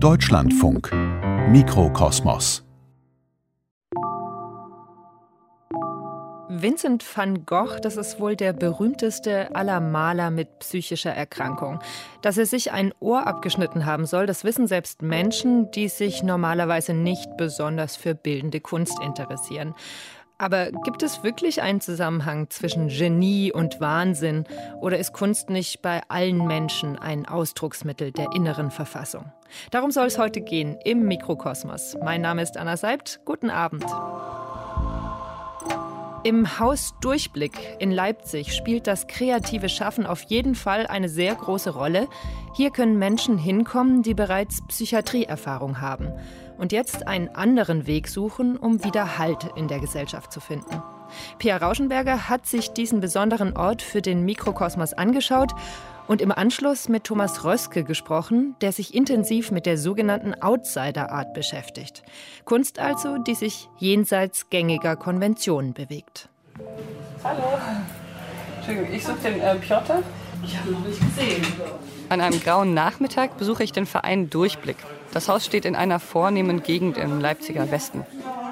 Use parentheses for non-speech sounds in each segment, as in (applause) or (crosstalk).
Deutschlandfunk Mikrokosmos Vincent van Gogh, das ist wohl der berühmteste aller Maler mit psychischer Erkrankung. Dass er sich ein Ohr abgeschnitten haben soll, das wissen selbst Menschen, die sich normalerweise nicht besonders für bildende Kunst interessieren. Aber gibt es wirklich einen Zusammenhang zwischen Genie und Wahnsinn oder ist Kunst nicht bei allen Menschen ein Ausdrucksmittel der inneren Verfassung? Darum soll es heute gehen im Mikrokosmos. Mein Name ist Anna Seibt. Guten Abend. Im Haus Durchblick in Leipzig spielt das kreative Schaffen auf jeden Fall eine sehr große Rolle. Hier können Menschen hinkommen, die bereits Psychiatrieerfahrung haben und jetzt einen anderen Weg suchen, um wieder Halt in der Gesellschaft zu finden. Pia Rauschenberger hat sich diesen besonderen Ort für den Mikrokosmos angeschaut und im Anschluss mit Thomas Röske gesprochen, der sich intensiv mit der sogenannten Outsider-Art beschäftigt. Kunst also, die sich jenseits gängiger Konventionen bewegt. Hallo. Entschuldigung, ich suche den äh, Piotr. Ich habe noch nicht gesehen. An einem grauen Nachmittag besuche ich den Verein Durchblick. Das Haus steht in einer vornehmen Gegend im Leipziger Westen.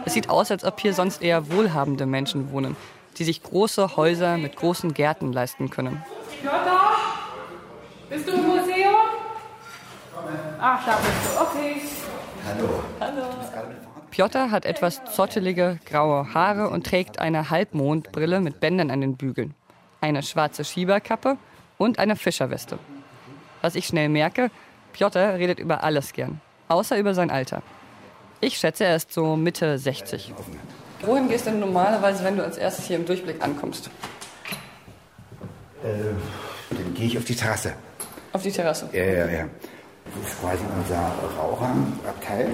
Es sieht aus, als ob hier sonst eher wohlhabende Menschen wohnen, die sich große Häuser mit großen Gärten leisten können. Piotr, bist du im Museum? Ach, da bist du. Okay. Hallo. Hallo. Piotr hat etwas zottelige graue Haare und trägt eine Halbmondbrille mit Bändern an den Bügeln, eine schwarze Schieberkappe und eine Fischerweste. Was ich schnell merke, Piotr redet über alles gern, außer über sein Alter. Ich schätze, er ist so Mitte 60. Wohin gehst du denn normalerweise, wenn du als erstes hier im Durchblick ankommst? Äh, dann gehe ich auf die Terrasse. Auf die Terrasse? Ja, ja, ja. Das ist quasi unser Raucherabteil.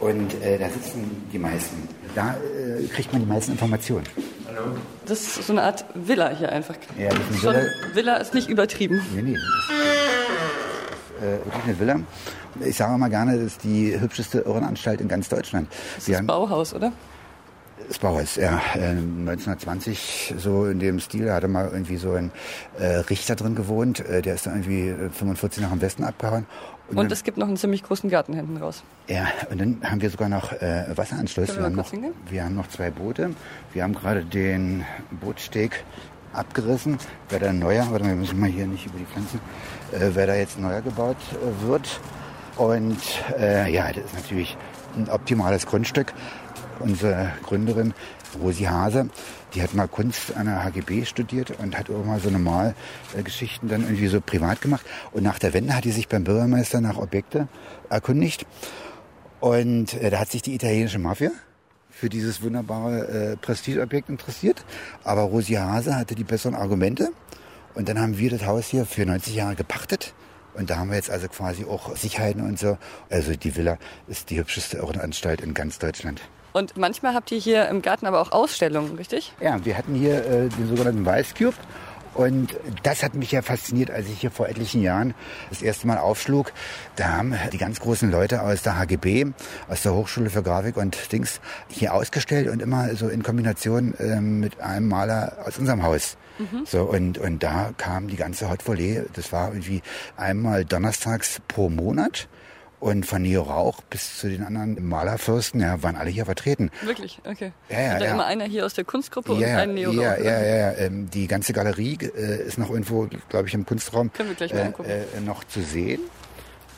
Und äh, da sitzen die meisten. Da äh, kriegt man die meisten Informationen. Hallo. Das ist so eine Art Villa hier einfach. Ja, das ist eine Villa. Villa ist nicht übertrieben. Nee, nee. Das ist äh, wirklich eine Villa. Ich sage mal gerne, das ist die hübscheste Irrenanstalt in ganz Deutschland. Das ist das Bauhaus, oder? Das Bauhaus, ja. 1920 äh, so in dem Stil, da hatte mal irgendwie so ein äh, Richter drin gewohnt. Äh, der ist dann irgendwie 45 nach dem Westen abgehauen. Und, und es gibt noch einen ziemlich großen Garten hinten raus. Ja, und dann haben wir sogar noch äh, Wasseranschluss. Wir haben noch, wir haben noch zwei Boote. Wir haben gerade den Bootsteg abgerissen. Wer da neuer, warte mal, wir müssen mal hier nicht über die Pflanzen, äh, wer da jetzt neuer gebaut äh, wird. Und äh, ja, das ist natürlich ein optimales Grundstück. Unsere Gründerin Rosi Hase, die hat mal Kunst an der HGB studiert und hat mal so normal Geschichten dann irgendwie so privat gemacht. Und nach der Wende hat die sich beim Bürgermeister nach Objekte erkundigt. Und äh, da hat sich die italienische Mafia für dieses wunderbare äh, Prestigeobjekt interessiert. Aber Rosi Hase hatte die besseren Argumente. Und dann haben wir das Haus hier für 90 Jahre gepachtet. Und da haben wir jetzt also quasi auch Sicherheiten und so. Also die Villa ist die hübscheste Irrenanstalt in ganz Deutschland. Und manchmal habt ihr hier im Garten aber auch Ausstellungen, richtig? Ja, wir hatten hier äh, den sogenannten Weißcube. Und das hat mich ja fasziniert, als ich hier vor etlichen Jahren das erste Mal aufschlug. Da haben die ganz großen Leute aus der HGB, aus der Hochschule für Grafik und Dings hier ausgestellt und immer so in Kombination äh, mit einem Maler aus unserem Haus. Mhm. So, und, und da kam die ganze Hot Volley. Das war irgendwie einmal donnerstags pro Monat. Und von Neo Rauch bis zu den anderen Malerfürsten, ja, waren alle hier vertreten. Wirklich? Okay. Ja, ja, da ja. immer einer hier aus der Kunstgruppe ja, und ein Neo Rauch? Ja, ja, ja. Ähm, die ganze Galerie äh, ist noch irgendwo, glaube ich, im Kunstraum Können wir gleich mal angucken. Äh, äh, noch zu sehen.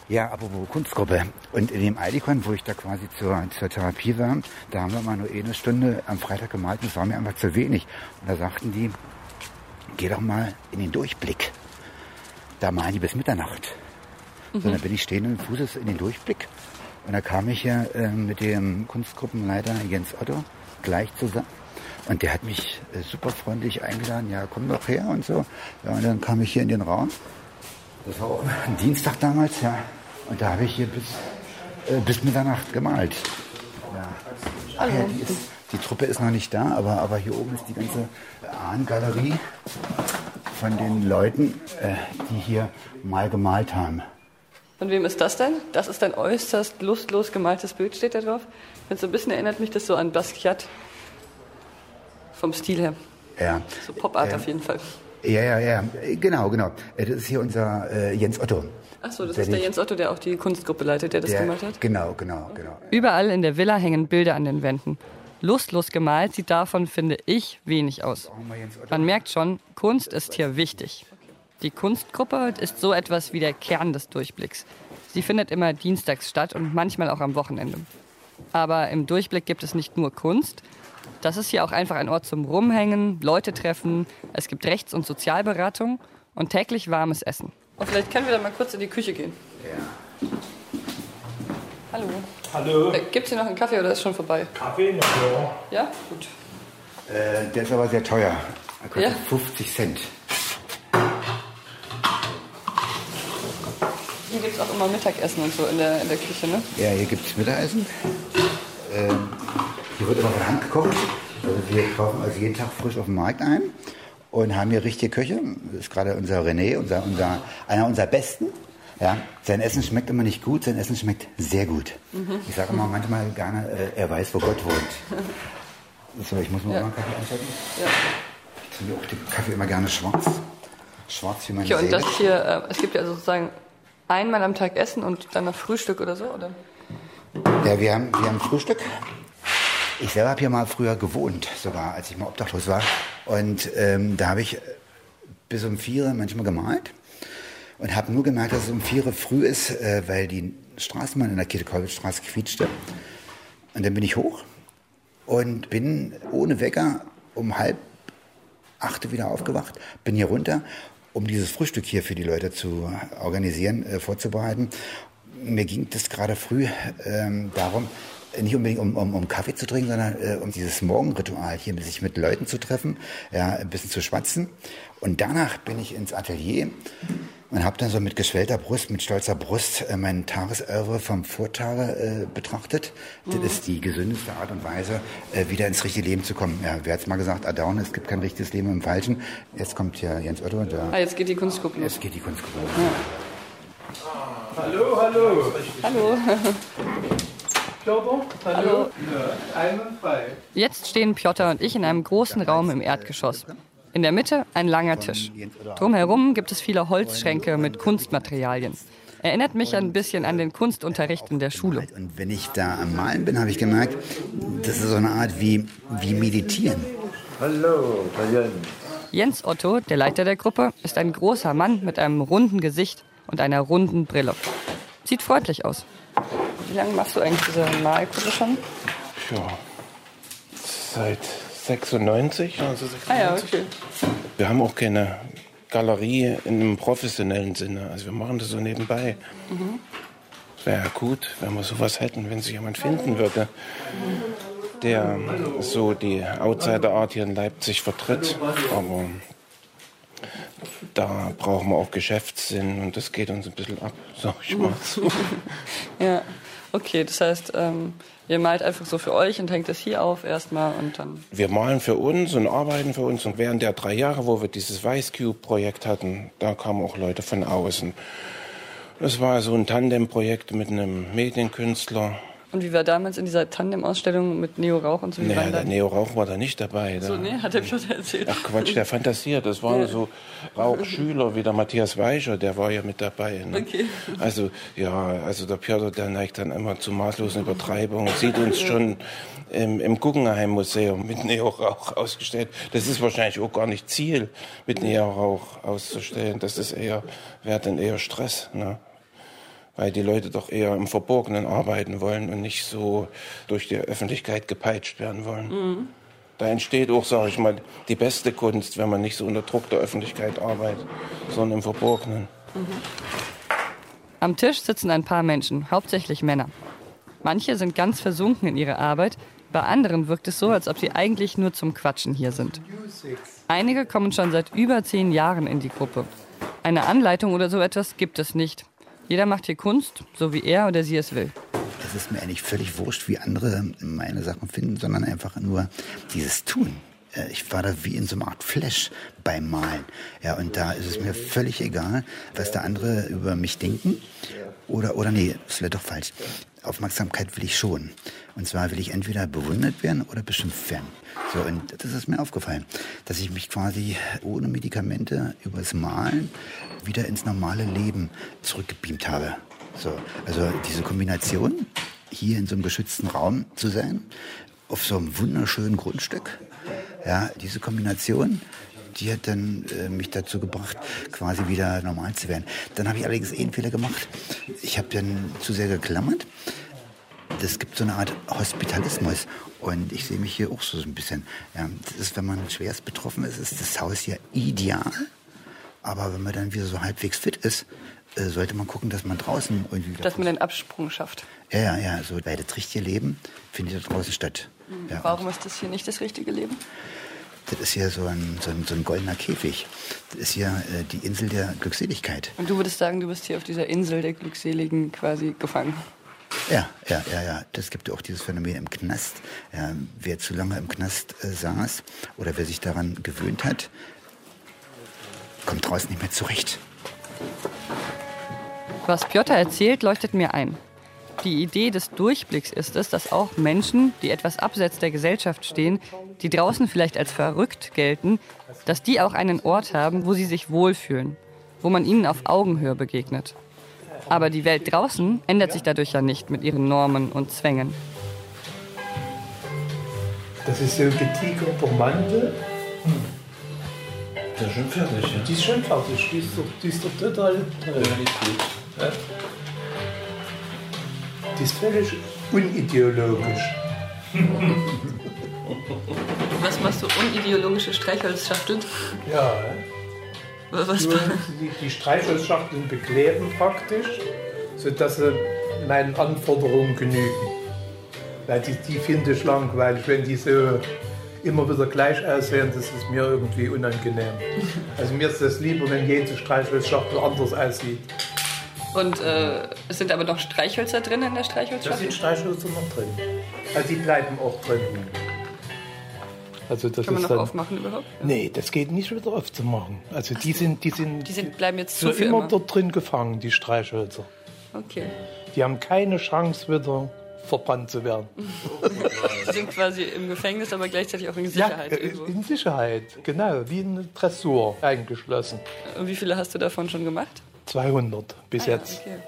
Ja, apropos Kunstgruppe. Und in dem Eidikon, wo ich da quasi zur, zur Therapie war, da haben wir mal nur eine Stunde am Freitag gemalt. Das war mir einfach zu wenig. Und da sagten die, geh doch mal in den Durchblick. Da malen die bis Mitternacht. Mhm. So, dann bin ich stehenden Fußes in den Durchblick. Und da kam ich ja äh, mit dem Kunstgruppenleiter Jens Otto gleich zusammen. Und der hat mich äh, super freundlich eingeladen, ja, komm doch her und so. Ja, und dann kam ich hier in den Raum. Das war auch ein Dienstag damals, ja. Und da habe ich hier bis, äh, bis Mitternacht gemalt. Ja. Ach ja, die, ist, die, Truppe ist noch nicht da, aber, aber hier oben ist die ganze Ahnengalerie von den Leuten, äh, die hier mal gemalt haben. Von wem ist das denn? Das ist ein äußerst lustlos gemaltes Bild, steht da drauf. Und so ein bisschen erinnert mich das so an Basquiat. Vom Stil her. Ja. So Pop-Art äh, auf jeden Fall. Ja, ja, ja, genau, genau. Das ist hier unser äh, Jens Otto. Achso, das ist der Jens Otto, der auch die Kunstgruppe leitet, der das der, gemacht hat? Genau, genau, genau. Überall in der Villa hängen Bilder an den Wänden. Lustlos gemalt sieht davon, finde ich, wenig aus. Man merkt schon, Kunst ist hier wichtig. Die Kunstgruppe ist so etwas wie der Kern des Durchblicks. Sie findet immer dienstags statt und manchmal auch am Wochenende. Aber im Durchblick gibt es nicht nur Kunst. Das ist hier auch einfach ein Ort zum Rumhängen, Leute treffen. Es gibt Rechts- und Sozialberatung und täglich warmes Essen. Und vielleicht können wir dann mal kurz in die Küche gehen. Ja. Hallo. Hallo. Äh, Gibt es hier noch einen Kaffee oder ist schon vorbei? Kaffee noch, ja. Ja? Gut. Äh, der ist aber sehr teuer. Er kostet ja? 50 Cent. Hier gibt es auch immer Mittagessen und so in der, in der Küche, ne? Ja, hier gibt es Mittagessen. Ähm, hier wird immer von Hand gekocht. Also wir kaufen also jeden Tag frisch auf dem Markt ein und haben hier richtige Köche. Das ist gerade unser René, unser, unser, einer unserer besten. Ja, sein Essen schmeckt immer nicht gut, sein Essen schmeckt sehr gut. Mhm. Ich sage immer manchmal gerne, äh, er weiß, wo Gott wohnt. So, ich muss mal ja. einen Kaffee einschalten. Ja. Ich trinke auch den Kaffee immer gerne schwarz. Schwarz wie meine okay, und das hier, äh, es gibt ja sozusagen einmal am Tag Essen und dann noch Frühstück oder so, oder? Ja, wir haben, wir haben Frühstück. Ich selber habe hier mal früher gewohnt, sogar als ich mal obdachlos war. Und ähm, da habe ich bis um vier manchmal gemalt und habe nur gemerkt, dass es um vier früh ist, äh, weil die Straßenbahn in der Käthe-Kollwitz-Straße quietschte. Und dann bin ich hoch und bin ohne Wecker um halb acht wieder aufgewacht, bin hier runter, um dieses Frühstück hier für die Leute zu organisieren, äh, vorzubereiten. Mir ging das gerade früh ähm, darum, nicht unbedingt um, um, um Kaffee zu trinken, sondern äh, um dieses Morgenritual hier, sich mit Leuten zu treffen, ja, ein bisschen zu schwatzen. Und danach bin ich ins Atelier und habe dann so mit geschwellter Brust, mit stolzer Brust äh, meinen Tagesöre vom Vortage äh, betrachtet. Mhm. Das ist die gesündeste Art und Weise, äh, wieder ins richtige Leben zu kommen. Ja, wer hat's mal gesagt, Adorno, es gibt kein richtiges Leben im Falschen. Jetzt kommt ja Jens Otto. Da, ah, jetzt geht die Kunstgruppe los. Jetzt geht die Kunstgruppe los. Ja. Hallo, hallo. Hallo. (laughs) Hallo. hallo. Jetzt stehen Piotr und ich in einem großen Raum im Erdgeschoss. In der Mitte ein langer Tisch. Drumherum gibt es viele Holzschränke mit Kunstmaterialien. Erinnert mich ein bisschen an den Kunstunterricht in der Schule. Und wenn ich da am Malen bin, habe ich gemerkt, das ist so eine Art wie, wie Meditieren. Hallo, Jens Otto, der Leiter der Gruppe, ist ein großer Mann mit einem runden Gesicht und einer runden Brille. Sieht freundlich aus. Wie lange machst du eigentlich diese Malgruppe schon? Ja, seit 96, also 96. Ah ja, okay. Wir haben auch keine Galerie in einem professionellen Sinne. Also wir machen das so nebenbei. Mhm. Wäre ja gut, wenn wir sowas hätten, wenn sich jemand finden würde, der so die Outsider-Art hier in Leipzig vertritt. Aber da brauchen wir auch Geschäftssinn und das geht uns ein bisschen ab, sag ich mal so. (laughs) ja, okay, das heißt, ähm, Ihr malt einfach so für euch und hängt es hier auf erstmal und dann. Wir malen für uns und arbeiten für uns. Und während der drei Jahre, wo wir dieses Vice Cube-Projekt hatten, da kamen auch Leute von außen. Das war so ein Tandem-Projekt mit einem Medienkünstler. Und wie war damals in dieser Tandem-Ausstellung mit Neo Rauch und so? Wie naja, der Neo Rauch war da nicht dabei. So, nee, hat er schon erzählt. Ach Quatsch, der fantasiert. Das waren ja. so Rauchschüler wie der Matthias Weicher, der war ja mit dabei. Ne? Okay. Also, ja, also der Piotr, der neigt dann immer zu maßlosen Übertreibungen, sieht uns schon im, im Guggenheim Museum mit Neo Rauch ausgestellt. Das ist wahrscheinlich auch gar nicht Ziel, mit Neo Rauch auszustellen. Das ist eher, wäre dann eher Stress. Ne? Weil die Leute doch eher im Verborgenen arbeiten wollen und nicht so durch die Öffentlichkeit gepeitscht werden wollen. Mhm. Da entsteht auch, sage ich mal, die beste Kunst, wenn man nicht so unter Druck der Öffentlichkeit arbeitet, sondern im Verborgenen. Mhm. Am Tisch sitzen ein paar Menschen, hauptsächlich Männer. Manche sind ganz versunken in ihre Arbeit, bei anderen wirkt es so, als ob sie eigentlich nur zum Quatschen hier sind. Einige kommen schon seit über zehn Jahren in die Gruppe. Eine Anleitung oder so etwas gibt es nicht. Jeder macht hier Kunst, so wie er oder sie es will. Es ist mir eigentlich völlig wurscht, wie andere meine Sachen finden, sondern einfach nur dieses Tun. Äh, ich war da wie in so einer Art Flash beim Malen. Ja, und da ist es mir völlig egal, was da andere über mich denken. Oder, oder nee, das wäre doch falsch. Aufmerksamkeit will ich schon. Und zwar will ich entweder bewundert werden oder beschimpft werden. So, und das ist mir aufgefallen, dass ich mich quasi ohne Medikamente übers Malen wieder ins normale Leben zurückgebeamt habe. So, also diese Kombination, hier in so einem geschützten Raum zu sein, auf so einem wunderschönen Grundstück, ja, diese Kombination, die hat dann äh, mich dazu gebracht, quasi wieder normal zu werden. Dann habe ich allerdings eh einen Fehler gemacht. Ich habe dann zu sehr geklammert. Das gibt so eine Art Hospitalismus. Und ich sehe mich hier auch so ein bisschen. Ja, das ist, wenn man schwerst betroffen ist, ist das Haus hier ideal. Aber wenn man dann wieder so halbwegs fit ist, äh, sollte man gucken, dass man draußen irgendwie. Dass man den Absprung schafft. Ja, ja, ja. So, weil das richtige Leben findet da draußen statt. Mhm. Ja, Warum ist das hier nicht das richtige Leben? Das ist hier so ein, so ein, so ein goldener Käfig. Das ist hier äh, die Insel der Glückseligkeit. Und du würdest sagen, du bist hier auf dieser Insel der Glückseligen quasi gefangen? Ja, ja, ja, ja. Das gibt auch dieses Phänomen im Knast. Ja, wer zu lange im Knast äh, saß oder wer sich daran gewöhnt hat, kommt draußen nicht mehr zurecht. Was Piotr erzählt, leuchtet mir ein. Die Idee des Durchblicks ist es, dass auch Menschen, die etwas abseits der Gesellschaft stehen, die draußen vielleicht als verrückt gelten, dass die auch einen Ort haben, wo sie sich wohlfühlen, wo man ihnen auf Augenhöhe begegnet. Aber die Welt draußen ändert sich dadurch ja nicht mit ihren Normen und Zwängen. Das ist so getiegelter Mantel. Hm. Der ist schon fertig. Ja. Die ist schon fertig. Die ist doch, die ist doch total toll. Ja, die ist gut. Ja. Die ist völlig unideologisch. Was machst du? Unideologische Streichholzschachteln? Ja. Was? Die, die Streichholzschachteln bekleben praktisch, sodass sie meinen Anforderungen genügen. Weil die, die finde ich langweilig, wenn die so immer wieder gleich aussehen, das ist mir irgendwie unangenehm. Also mir ist das lieber, wenn jede Streichholzschachtel anders aussieht. Und äh, es sind aber noch Streichhölzer drin in der Streichholzschachtel? Da sind Streichhölzer noch drin. Also die bleiben auch drin. Also das Kann man noch dann, aufmachen überhaupt? Nee, das geht nicht wieder aufzumachen. Also die sind, die sind, die sind bleiben jetzt so immer, immer dort drin gefangen, die Streichhölzer. Okay. Die haben keine Chance wieder verbrannt zu werden. (laughs) die sind quasi im Gefängnis, aber gleichzeitig auch in Sicherheit. Ja, irgendwo. in Sicherheit, genau, wie eine Dressur eingeschlossen. Und wie viele hast du davon schon gemacht? 200 bis ah, jetzt. Okay.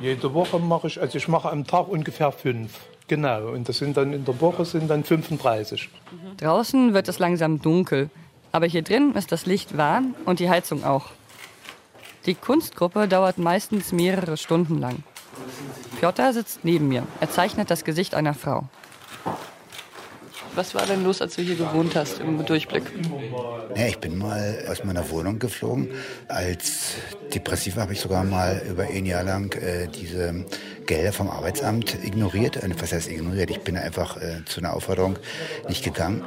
Jede Woche mache ich, also ich mache am Tag ungefähr fünf. Genau, und das sind dann in der Woche sind dann 35. Mhm. Draußen wird es langsam dunkel, aber hier drin ist das Licht warm und die Heizung auch. Die Kunstgruppe dauert meistens mehrere Stunden lang. Piotr sitzt neben mir. Er zeichnet das Gesicht einer Frau. Was war denn los, als du hier gewohnt hast im Durchblick? Ja, ich bin mal aus meiner Wohnung geflogen. Als Depressiver habe ich sogar mal über ein Jahr lang äh, diese Gelder vom Arbeitsamt ignoriert. Was heißt ignoriert? Ich bin einfach äh, zu einer Aufforderung nicht gegangen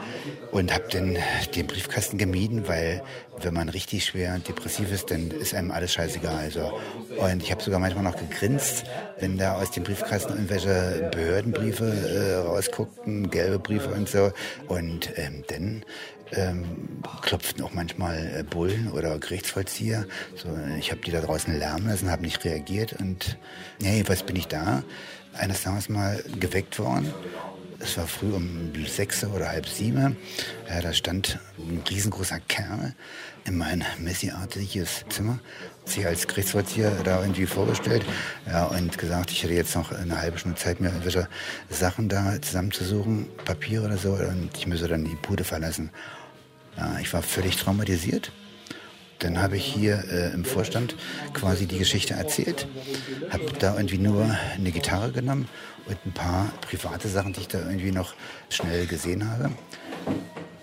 und habe den, den Briefkasten gemieden, weil wenn man richtig schwer depressiv ist, dann ist einem alles scheißegal. Also. Und ich habe sogar manchmal noch gegrinst, wenn da aus dem Briefkasten irgendwelche Behördenbriefe äh, rausguckten, gelbe Briefe und so. Und ähm, dann ähm, klopften auch manchmal äh, Bullen oder Gerichtsvollzieher. So, ich habe die da draußen lärmen lassen, habe nicht reagiert und nee, was bin ich da? Eines Tages mal geweckt worden. Es war früh um sechs oder halb sieben. Ja, da stand ein riesengroßer Kerl in mein Messi-artiges Zimmer, sich als Gerichtsvollzieher da irgendwie vorgestellt ja, und gesagt, ich hätte jetzt noch eine halbe Stunde Zeit, mir irgendwelche Sachen da zusammenzusuchen, Papier oder so, und ich müsse dann die Bude verlassen. Ja, ich war völlig traumatisiert. Dann habe ich hier äh, im Vorstand quasi die Geschichte erzählt, habe da irgendwie nur eine Gitarre genommen und ein paar private Sachen, die ich da irgendwie noch schnell gesehen habe.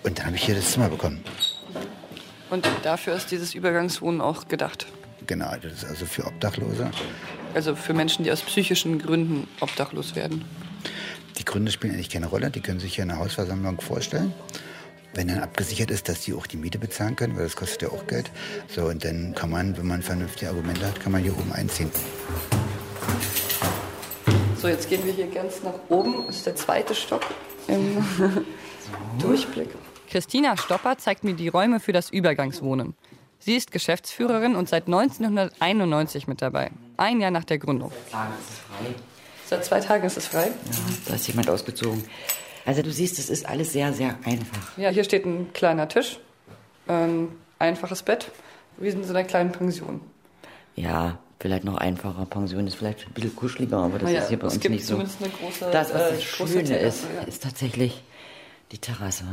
Und dann habe ich hier das Zimmer bekommen. Und dafür ist dieses Übergangswohnen auch gedacht? Genau, das ist also für Obdachlose. Also für Menschen, die aus psychischen Gründen obdachlos werden. Die Gründe spielen eigentlich keine Rolle, die können sich hier in der Hausversammlung vorstellen. Wenn dann abgesichert ist, dass die auch die Miete bezahlen können, weil das kostet ja auch Geld. So, und dann kann man, wenn man vernünftige Argumente hat, kann man hier oben einziehen. So, jetzt gehen wir hier ganz nach oben. Das ist der zweite Stock im (laughs) Durchblick. Christina Stopper zeigt mir die Räume für das Übergangswohnen. Sie ist Geschäftsführerin und seit 1991 mit dabei. Ein Jahr nach der Gründung. Seit Tagen ist es frei. Seit zwei Tagen ist es frei? Ja, da ist jemand ausgezogen. Also du siehst, es ist alles sehr, sehr einfach. Ja, hier steht ein kleiner Tisch, ein einfaches Bett. Wir sind in einer kleinen Pension. Ja, vielleicht noch einfacher. Pension ist vielleicht ein bisschen kuscheliger, aber das ja, ist hier bei uns nicht so. Große, das, was das äh, Schöne ist, ja. ist tatsächlich die Terrasse.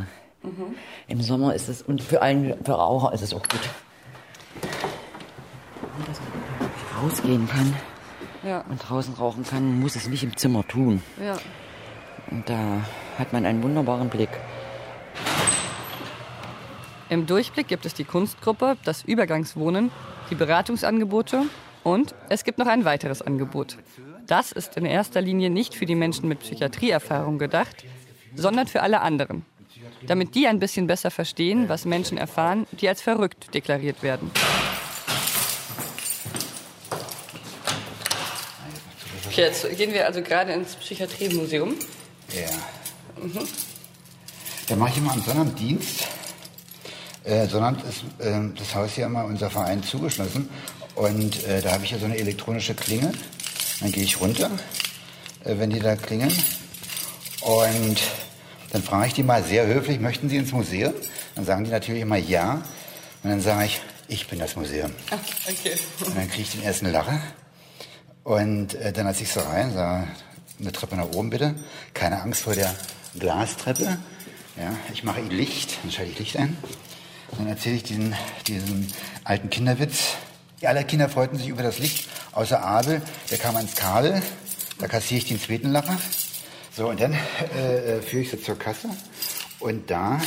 Mhm. Im Sommer ist es, und für einen für Raucher ist es auch gut. Und dass man rausgehen kann ja. und draußen rauchen kann, muss es nicht im Zimmer tun. Ja. Und da hat man einen wunderbaren Blick. Im Durchblick gibt es die Kunstgruppe, das Übergangswohnen, die Beratungsangebote und es gibt noch ein weiteres Angebot. Das ist in erster Linie nicht für die Menschen mit Psychiatrieerfahrung gedacht, sondern für alle anderen. Damit die ein bisschen besser verstehen, was Menschen erfahren, die als verrückt deklariert werden. Okay, jetzt gehen wir also gerade ins Psychiatriemuseum. Ja. Mhm. Da mache ich immer am Sonnabenddienst. Äh, Sonnabend ist äh, das Haus hier immer unser Verein zugeschlossen. Und äh, da habe ich ja so eine elektronische Klinge. Dann gehe ich runter, äh, wenn die da klingeln. Und dann frage ich die mal sehr höflich, möchten Sie ins Museum? Dann sagen die natürlich immer ja. Und dann sage ich, ich bin das Museum. Ach, okay. Und dann kriege ich den ersten Lacher. Und äh, dann als ich so rein, sage, eine Treppe nach oben bitte. Keine Angst vor der Glastreppe. Ja, ich mache Licht, dann schalte ich Licht ein. Dann erzähle ich diesen, diesen alten Kinderwitz. Alle Kinder freuten sich über das Licht, außer Abel, der kam ans Kabel. Da kassiere ich den zweiten Lacher. So, und dann äh, äh, führe ich sie zur Kasse. Und da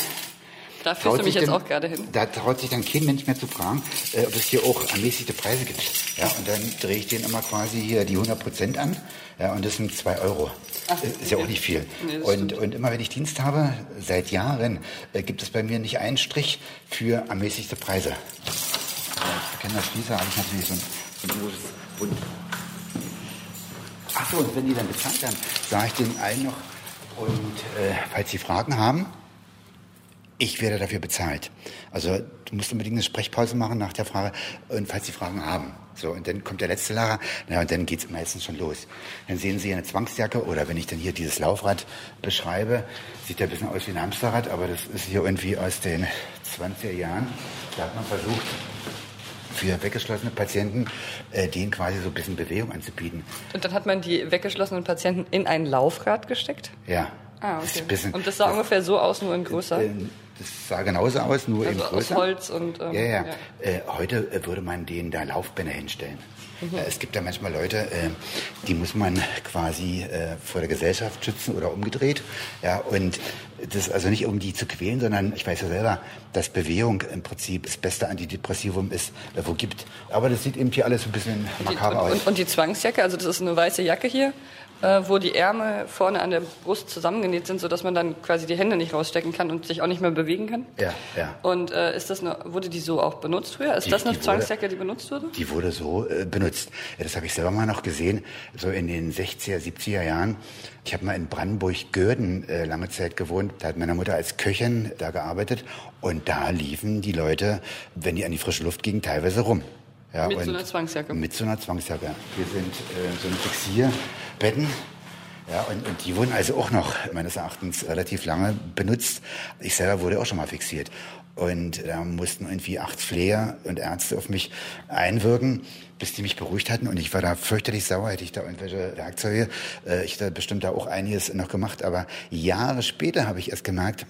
da führst du mich jetzt dann, auch gerade hin. Da traut sich dann kein Mensch mehr zu fragen, äh, ob es hier auch ermäßigte Preise gibt. Ja, und dann drehe ich denen immer quasi hier die 100 Prozent an. Ja, und das sind zwei Euro. Ach, ist ja auch nicht viel. Nee, und, und immer wenn ich Dienst habe, seit Jahren, äh, gibt es bei mir nicht einen Strich für ermäßigte Preise. Ja, ich kenne das Schließer, habe ich natürlich so ein, so ein großes Bund. Ach so, und wenn die dann bezahlt haben, sage ich denen allen noch, und äh, falls Sie Fragen haben, ich werde dafür bezahlt. Also du musst unbedingt eine Sprechpause machen nach der Frage, und falls Sie Fragen haben. So, und dann kommt der letzte Lager, na, und dann geht's meistens schon los. Dann sehen Sie eine Zwangsjacke oder wenn ich dann hier dieses Laufrad beschreibe, sieht ja ein bisschen aus wie ein Hamsterrad, aber das ist hier irgendwie aus den 20er Jahren. Da hat man versucht, für weggeschlossene Patienten, äh, denen quasi so ein bisschen Bewegung anzubieten. Und dann hat man die weggeschlossenen Patienten in ein Laufrad gesteckt? Ja. Ah, okay. Bisschen, und das sah das, ungefähr so aus, nur in größer? Äh, das sah genauso aus, nur also eben größer. Aus Holz und. Ähm, ja, ja. ja. Äh, heute äh, würde man denen da Laufbänder hinstellen. Mhm. Äh, es gibt ja manchmal Leute, äh, die muss man quasi vor der Gesellschaft schützen oder umgedreht. Ja, und das ist also nicht um die zu quälen, sondern ich weiß ja selber, dass Bewegung im Prinzip das beste Antidepressivum ist, äh, wo gibt. Aber das sieht eben hier alles ein bisschen makaber aus. Und, und die Zwangsjacke, also das ist eine weiße Jacke hier äh, wo die Ärmel vorne an der Brust zusammengenäht sind, sodass man dann quasi die Hände nicht rausstecken kann und sich auch nicht mehr bewegen kann. Ja, ja. Und äh, ist das eine, wurde die so auch benutzt früher? Ist die, das eine Zwangsjacke, die benutzt wurde? Die wurde so äh, benutzt. Das habe ich selber mal noch gesehen, so in den 60er, 70er Jahren. Ich habe mal in Brandenburg-Görden äh, lange Zeit gewohnt. Da hat meine Mutter als Köchin da gearbeitet. Und da liefen die Leute, wenn die an die frische Luft gingen, teilweise rum. Ja, mit so einer Zwangsjacke. Mit so einer Zwangsjacke. Wir sind äh, so ein Fixierbetten. Ja, und, und die wurden also auch noch meines Erachtens relativ lange benutzt. Ich selber wurde auch schon mal fixiert. Und da mussten irgendwie acht Pfleger und Ärzte auf mich einwirken, bis die mich beruhigt hatten. Und ich war da fürchterlich sauer, hätte ich da irgendwelche Werkzeuge. Äh, ich hätte bestimmt da auch einiges noch gemacht. Aber Jahre später habe ich erst gemerkt,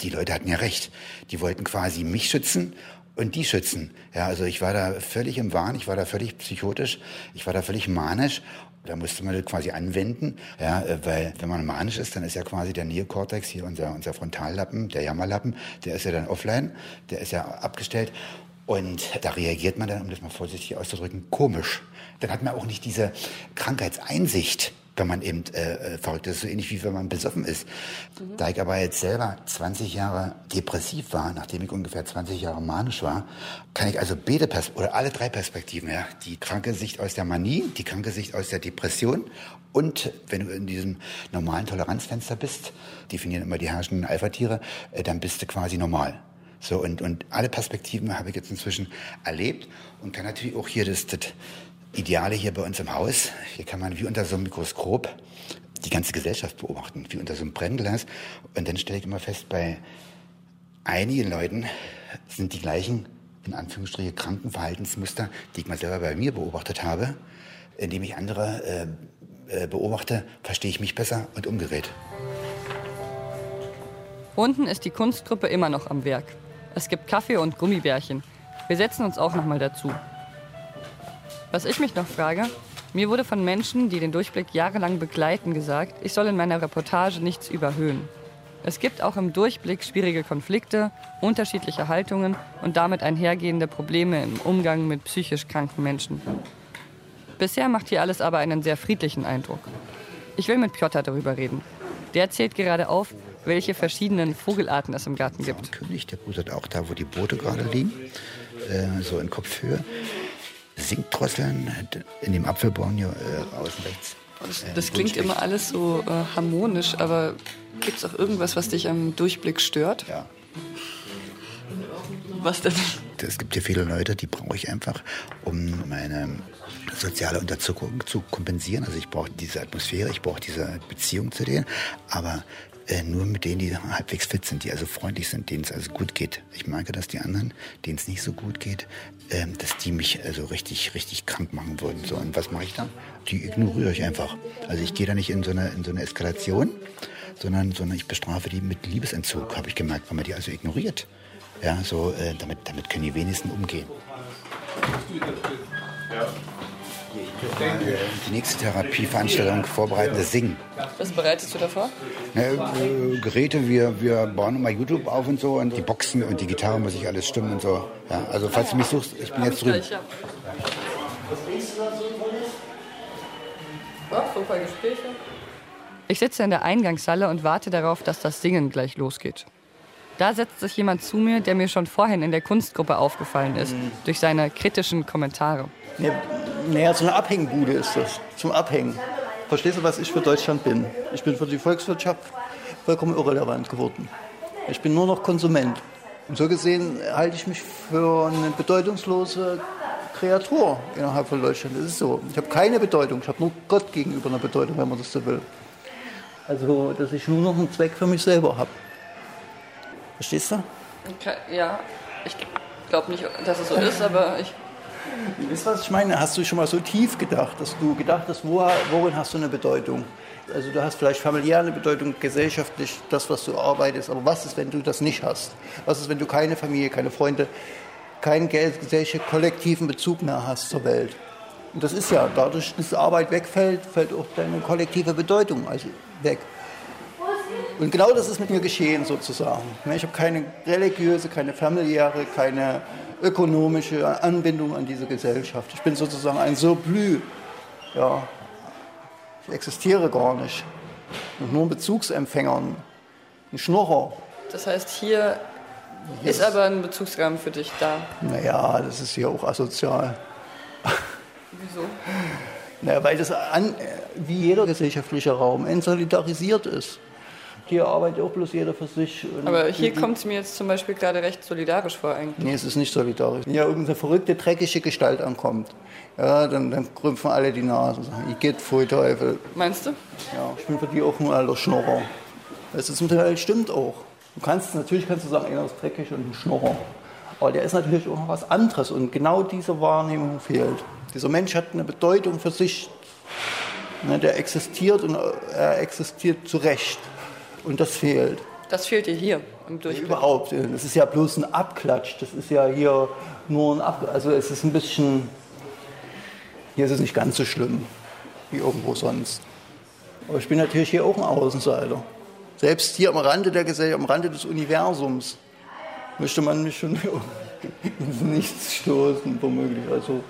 die Leute hatten ja recht. Die wollten quasi mich schützen und die schützen. Ja, also ich war da völlig im Wahn, ich war da völlig psychotisch, ich war da völlig manisch. Da musste man das quasi anwenden, ja, äh, weil wenn man manisch ist, dann ist ja quasi der Neokortex, hier unser, unser Frontallappen, der Jammerlappen, der ist ja dann offline, der ist ja abgestellt. Und da reagiert man dann, um das mal vorsichtig auszudrücken, komisch. Dann hat man auch nicht diese Krankheitseinsicht wenn man eben äh, äh, verrückt ist, so ähnlich wie wenn man besoffen ist. Mhm. Da ich aber jetzt selber 20 Jahre depressiv war, nachdem ich ungefähr 20 Jahre manisch war, kann ich also beide Pers oder alle drei Perspektiven, ja, die kranke Sicht aus der Manie, die kranke Sicht aus der Depression und wenn du in diesem normalen Toleranzfenster bist, definieren immer die herrschenden Alpha-Tiere, äh, dann bist du quasi normal. So, und, und alle Perspektiven habe ich jetzt inzwischen erlebt und kann natürlich auch hier das, das Ideale hier bei uns im Haus, hier kann man wie unter so einem Mikroskop die ganze Gesellschaft beobachten, wie unter so einem Brennglas. Und dann stelle ich immer fest, bei einigen Leuten sind die gleichen, in Anführungsstrichen, kranken Verhaltensmuster, die ich mal selber bei mir beobachtet habe. Indem ich andere äh, äh, beobachte, verstehe ich mich besser und umgedreht. Unten ist die Kunstgruppe immer noch am Werk. Es gibt Kaffee und Gummibärchen. Wir setzen uns auch noch mal dazu. Was ich mich noch frage, mir wurde von Menschen, die den Durchblick jahrelang begleiten, gesagt, ich soll in meiner Reportage nichts überhöhen. Es gibt auch im Durchblick schwierige Konflikte, unterschiedliche Haltungen und damit einhergehende Probleme im Umgang mit psychisch kranken Menschen. Bisher macht hier alles aber einen sehr friedlichen Eindruck. Ich will mit Piotr darüber reden. Der zählt gerade auf, welche verschiedenen Vogelarten es im Garten gibt. Der König, der brütet auch da, wo die Boote gerade liegen, äh, so in Kopfhöhe. Singdrosseln in dem Apfelbaum hier äh, außen rechts. Das, äh, das klingt immer alles so äh, harmonisch, aber gibt es auch irgendwas, was dich am Durchblick stört? Ja. Was denn? Es gibt hier viele Leute, die brauche ich einfach, um meine soziale Unterzuckung zu kompensieren. Also ich brauche diese Atmosphäre, ich brauche diese Beziehung zu denen. Aber äh, nur mit denen, die halbwegs fit sind, die also freundlich sind, denen es also gut geht. Ich merke, dass die anderen, denen es nicht so gut geht, äh, dass die mich also richtig, richtig krank machen würden. So, und was mache ich dann? Die ignoriere ich einfach. Also ich gehe da nicht in so eine, in so eine Eskalation, sondern, sondern ich bestrafe die mit Liebesentzug, habe ich gemerkt, wenn man die also ignoriert. Ja, so, äh, damit, damit können die wenigsten umgehen. Ja. Die nächste Therapieveranstaltung vorbereiten, das Singen. Was bereitest du davor? Ja, äh, Geräte, wir, wir bauen immer YouTube auf und so und die Boxen und die Gitarre muss ich alles stimmen und so. Ja, also falls du mich suchst, ich bin jetzt drüben. Ich sitze in der Eingangshalle und warte darauf, dass das Singen gleich losgeht. Da setzt sich jemand zu mir, der mir schon vorhin in der Kunstgruppe aufgefallen ist, mhm. durch seine kritischen Kommentare. Ja, naja, so eine Abhängbude ist das, zum Abhängen. Verstehst du, was ich für Deutschland bin? Ich bin für die Volkswirtschaft vollkommen irrelevant geworden. Ich bin nur noch Konsument. Und so gesehen halte ich mich für eine bedeutungslose Kreatur innerhalb von Deutschland. Das ist so. Ich habe keine Bedeutung. Ich habe nur Gott gegenüber eine Bedeutung, wenn man das so will. Also, dass ich nur noch einen Zweck für mich selber habe. Verstehst du? Okay, ja, ich glaube nicht, dass es so ist, aber ich Wisst ihr, was ich meine? Hast du schon mal so tief gedacht, dass du gedacht hast, worin hast du eine Bedeutung? Also du hast vielleicht familiär eine Bedeutung, gesellschaftlich das, was du arbeitest, aber was ist, wenn du das nicht hast? Was ist, wenn du keine Familie, keine Freunde, keinen gesellschaftlichen kollektiven Bezug mehr hast zur Welt? Und das ist ja, dadurch, dass Arbeit wegfällt, fällt auch deine kollektive Bedeutung also weg. Und genau das ist mit mir geschehen sozusagen. Ich habe keine religiöse, keine familiäre, keine ökonomische Anbindung an diese Gesellschaft. Ich bin sozusagen ein Surplus. Ja, ich existiere gar nicht. Und nur ein Bezugsempfänger, ein Schnurrer. Das heißt, hier ist aber ein Bezugsrahmen für dich da. Naja, das ist hier auch asozial. (laughs) Wieso? Naja, weil das an, wie jeder gesellschaftliche Raum entsolidarisiert ist. Hier arbeitet auch bloß jeder für sich. Aber hier kommt es mir jetzt zum Beispiel gerade recht solidarisch vor eigentlich. Nee, es ist nicht solidarisch. Wenn ja irgendeine verrückte, dreckige Gestalt ankommt, ja, dann, dann krümpfen alle die Nase und sagen, ich geht voll Teufel. Meinst du? Ja, ich bin für die auch ein alter Schnorrer. Das ist zum Teil stimmt auch. Du kannst, natürlich kannst du sagen, einer ist dreckig und ein Schnorrer. Aber der ist natürlich auch noch was anderes und genau diese Wahrnehmung fehlt. Dieser Mensch hat eine Bedeutung für sich. Ne, der existiert und er existiert zu Recht. Und das fehlt. Das fehlt dir hier im Durchblick? Überhaupt. Das ist ja bloß ein Abklatsch. Das ist ja hier nur ein Abklatsch. Also es ist ein bisschen. Hier ist es nicht ganz so schlimm wie irgendwo sonst. Aber ich bin natürlich hier auch ein Außenseiter. Selbst hier am Rande der Gesellschaft, am Rande des Universums, möchte man mich schon (laughs) ins Nichts stoßen, womöglich. Also,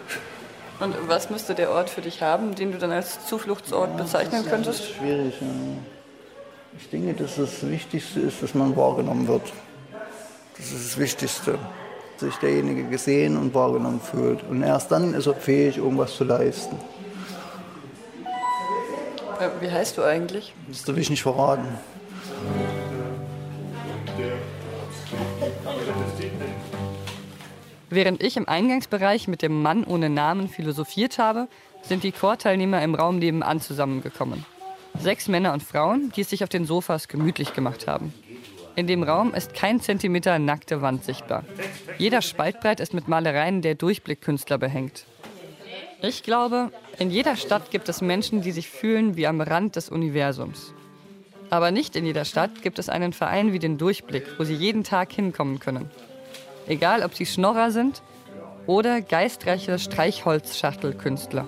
Und was müsste der Ort für dich haben, den du dann als Zufluchtsort bezeichnen das könntest? Das ist schwierig. Ja. Ich denke, dass das Wichtigste ist, dass man wahrgenommen wird. Das ist das Wichtigste, dass sich derjenige gesehen und wahrgenommen fühlt. Und erst dann ist er fähig, irgendwas zu leisten. Wie heißt du eigentlich? Das darf ich nicht verraten. Während ich im Eingangsbereich mit dem Mann ohne Namen philosophiert habe, sind die Chorteilnehmer im Raum nebenan zusammengekommen. Sechs Männer und Frauen, die es sich auf den Sofas gemütlich gemacht haben. In dem Raum ist kein Zentimeter nackte Wand sichtbar. Jeder Spaltbrett ist mit Malereien der Durchblickkünstler behängt. Ich glaube, in jeder Stadt gibt es Menschen, die sich fühlen wie am Rand des Universums. Aber nicht in jeder Stadt gibt es einen Verein wie den Durchblick, wo sie jeden Tag hinkommen können. Egal, ob sie Schnorrer sind oder geistreiche Streichholzschachtelkünstler.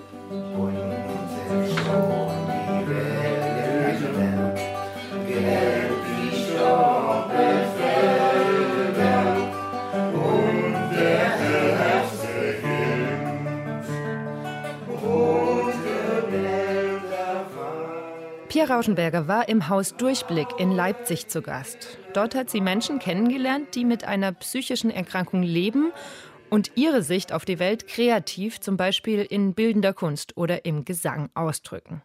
Pia Rauschenberger war im Haus Durchblick in Leipzig zu Gast. Dort hat sie Menschen kennengelernt, die mit einer psychischen Erkrankung leben und ihre Sicht auf die Welt kreativ, zum Beispiel in bildender Kunst oder im Gesang, ausdrücken.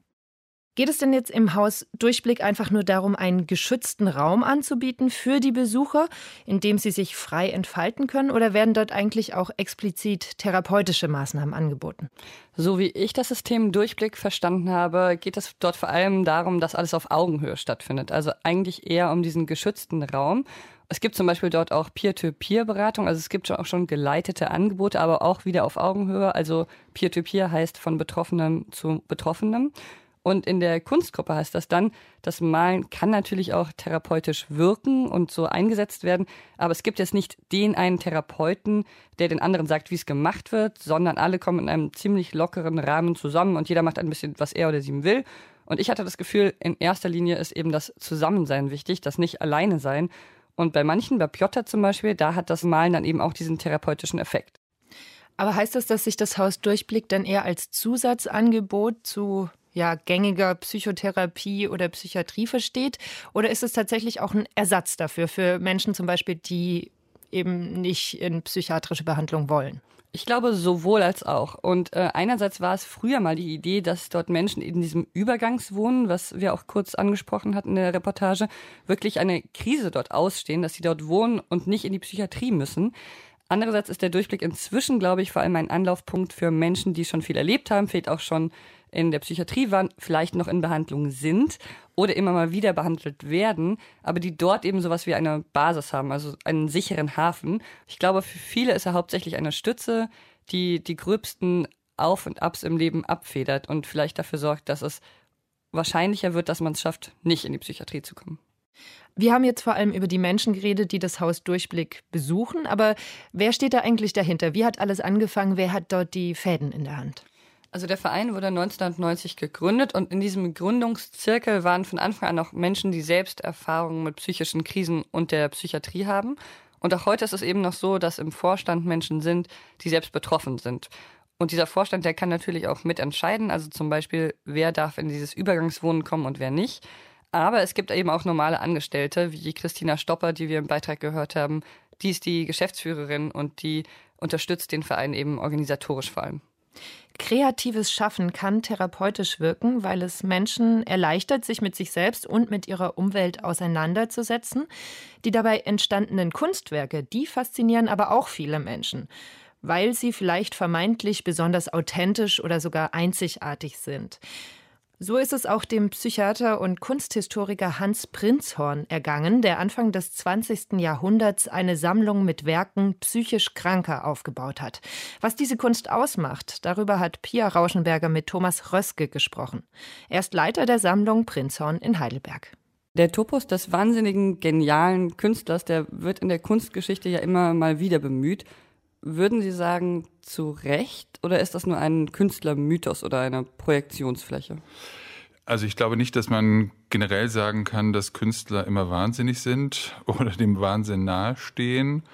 Geht es denn jetzt im Haus Durchblick einfach nur darum, einen geschützten Raum anzubieten für die Besucher, in dem sie sich frei entfalten können, oder werden dort eigentlich auch explizit therapeutische Maßnahmen angeboten? So wie ich das System Durchblick verstanden habe, geht es dort vor allem darum, dass alles auf Augenhöhe stattfindet. Also eigentlich eher um diesen geschützten Raum. Es gibt zum Beispiel dort auch Peer-to-Peer-Beratung, also es gibt auch schon geleitete Angebote, aber auch wieder auf Augenhöhe. Also Peer-to-Peer -Peer heißt von Betroffenem zu Betroffenem. Und in der Kunstgruppe heißt das dann, das Malen kann natürlich auch therapeutisch wirken und so eingesetzt werden, aber es gibt jetzt nicht den einen Therapeuten, der den anderen sagt, wie es gemacht wird, sondern alle kommen in einem ziemlich lockeren Rahmen zusammen und jeder macht ein bisschen, was er oder sie will. Und ich hatte das Gefühl, in erster Linie ist eben das Zusammensein wichtig, das nicht alleine sein. Und bei manchen, bei Piotr zum Beispiel, da hat das Malen dann eben auch diesen therapeutischen Effekt. Aber heißt das, dass sich das Haus Durchblick dann eher als Zusatzangebot zu ja, gängiger Psychotherapie oder Psychiatrie versteht? Oder ist es tatsächlich auch ein Ersatz dafür, für Menschen zum Beispiel, die eben nicht in psychiatrische Behandlung wollen? Ich glaube sowohl als auch. Und äh, einerseits war es früher mal die Idee, dass dort Menschen in diesem Übergangswohnen, was wir auch kurz angesprochen hatten in der Reportage, wirklich eine Krise dort ausstehen, dass sie dort wohnen und nicht in die Psychiatrie müssen. Andererseits ist der Durchblick inzwischen, glaube ich, vor allem ein Anlaufpunkt für Menschen, die schon viel erlebt haben, vielleicht auch schon in der Psychiatrie waren, vielleicht noch in Behandlung sind oder immer mal wieder behandelt werden, aber die dort eben sowas wie eine Basis haben, also einen sicheren Hafen. Ich glaube, für viele ist er hauptsächlich eine Stütze, die die gröbsten Auf und Abs im Leben abfedert und vielleicht dafür sorgt, dass es wahrscheinlicher wird, dass man es schafft, nicht in die Psychiatrie zu kommen. Wir haben jetzt vor allem über die Menschen geredet, die das Haus Durchblick besuchen, aber wer steht da eigentlich dahinter? Wie hat alles angefangen? Wer hat dort die Fäden in der Hand? Also der Verein wurde 1990 gegründet und in diesem Gründungszirkel waren von Anfang an auch Menschen, die selbst Erfahrungen mit psychischen Krisen und der Psychiatrie haben. Und auch heute ist es eben noch so, dass im Vorstand Menschen sind, die selbst betroffen sind. Und dieser Vorstand, der kann natürlich auch mitentscheiden, also zum Beispiel, wer darf in dieses Übergangswohnen kommen und wer nicht. Aber es gibt eben auch normale Angestellte, wie Christina Stopper, die wir im Beitrag gehört haben. Die ist die Geschäftsführerin und die unterstützt den Verein eben organisatorisch vor allem. Kreatives Schaffen kann therapeutisch wirken, weil es Menschen erleichtert, sich mit sich selbst und mit ihrer Umwelt auseinanderzusetzen. Die dabei entstandenen Kunstwerke, die faszinieren aber auch viele Menschen, weil sie vielleicht vermeintlich besonders authentisch oder sogar einzigartig sind. So ist es auch dem Psychiater und Kunsthistoriker Hans Prinzhorn ergangen, der Anfang des 20. Jahrhunderts eine Sammlung mit Werken psychisch Kranker aufgebaut hat. Was diese Kunst ausmacht, darüber hat Pia Rauschenberger mit Thomas Röske gesprochen. Er ist Leiter der Sammlung Prinzhorn in Heidelberg. Der Topos des wahnsinnigen, genialen Künstlers, der wird in der Kunstgeschichte ja immer mal wieder bemüht. Würden Sie sagen, zu Recht oder ist das nur ein Künstlermythos oder eine Projektionsfläche? Also ich glaube nicht, dass man generell sagen kann, dass Künstler immer wahnsinnig sind (laughs) oder dem Wahnsinn nahestehen.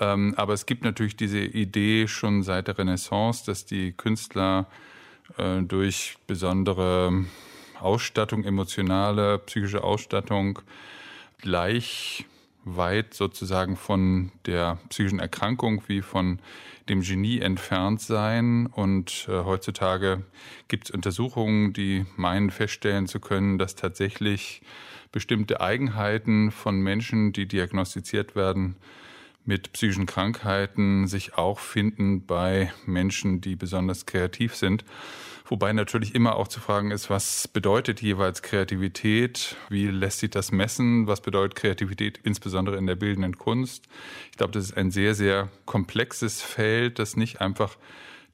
Ähm, aber es gibt natürlich diese Idee schon seit der Renaissance, dass die Künstler äh, durch besondere Ausstattung, emotionale, psychische Ausstattung gleich weit sozusagen von der psychischen Erkrankung wie von dem Genie entfernt sein. Und äh, heutzutage gibt es Untersuchungen, die meinen feststellen zu können, dass tatsächlich bestimmte Eigenheiten von Menschen, die diagnostiziert werden mit psychischen Krankheiten sich auch finden bei Menschen, die besonders kreativ sind. Wobei natürlich immer auch zu fragen ist, was bedeutet jeweils Kreativität? Wie lässt sich das messen? Was bedeutet Kreativität insbesondere in der bildenden Kunst? Ich glaube, das ist ein sehr, sehr komplexes Feld, das nicht einfach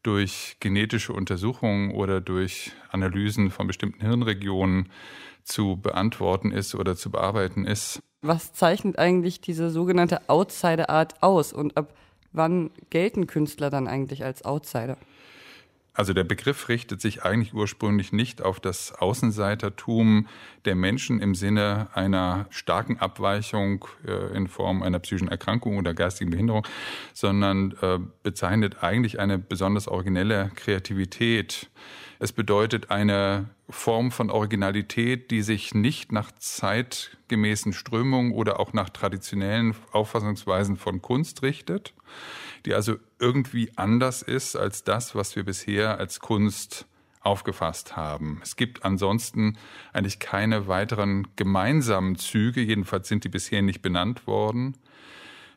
durch genetische Untersuchungen oder durch Analysen von bestimmten Hirnregionen zu beantworten ist oder zu bearbeiten ist. Was zeichnet eigentlich diese sogenannte Outsider-Art aus und ab wann gelten Künstler dann eigentlich als Outsider? Also der Begriff richtet sich eigentlich ursprünglich nicht auf das Außenseitertum der Menschen im Sinne einer starken Abweichung äh, in Form einer psychischen Erkrankung oder geistigen Behinderung, sondern äh, bezeichnet eigentlich eine besonders originelle Kreativität. Es bedeutet eine Form von Originalität, die sich nicht nach zeitgemäßen Strömungen oder auch nach traditionellen Auffassungsweisen von Kunst richtet, die also irgendwie anders ist als das, was wir bisher als Kunst aufgefasst haben. Es gibt ansonsten eigentlich keine weiteren gemeinsamen Züge, jedenfalls sind die bisher nicht benannt worden.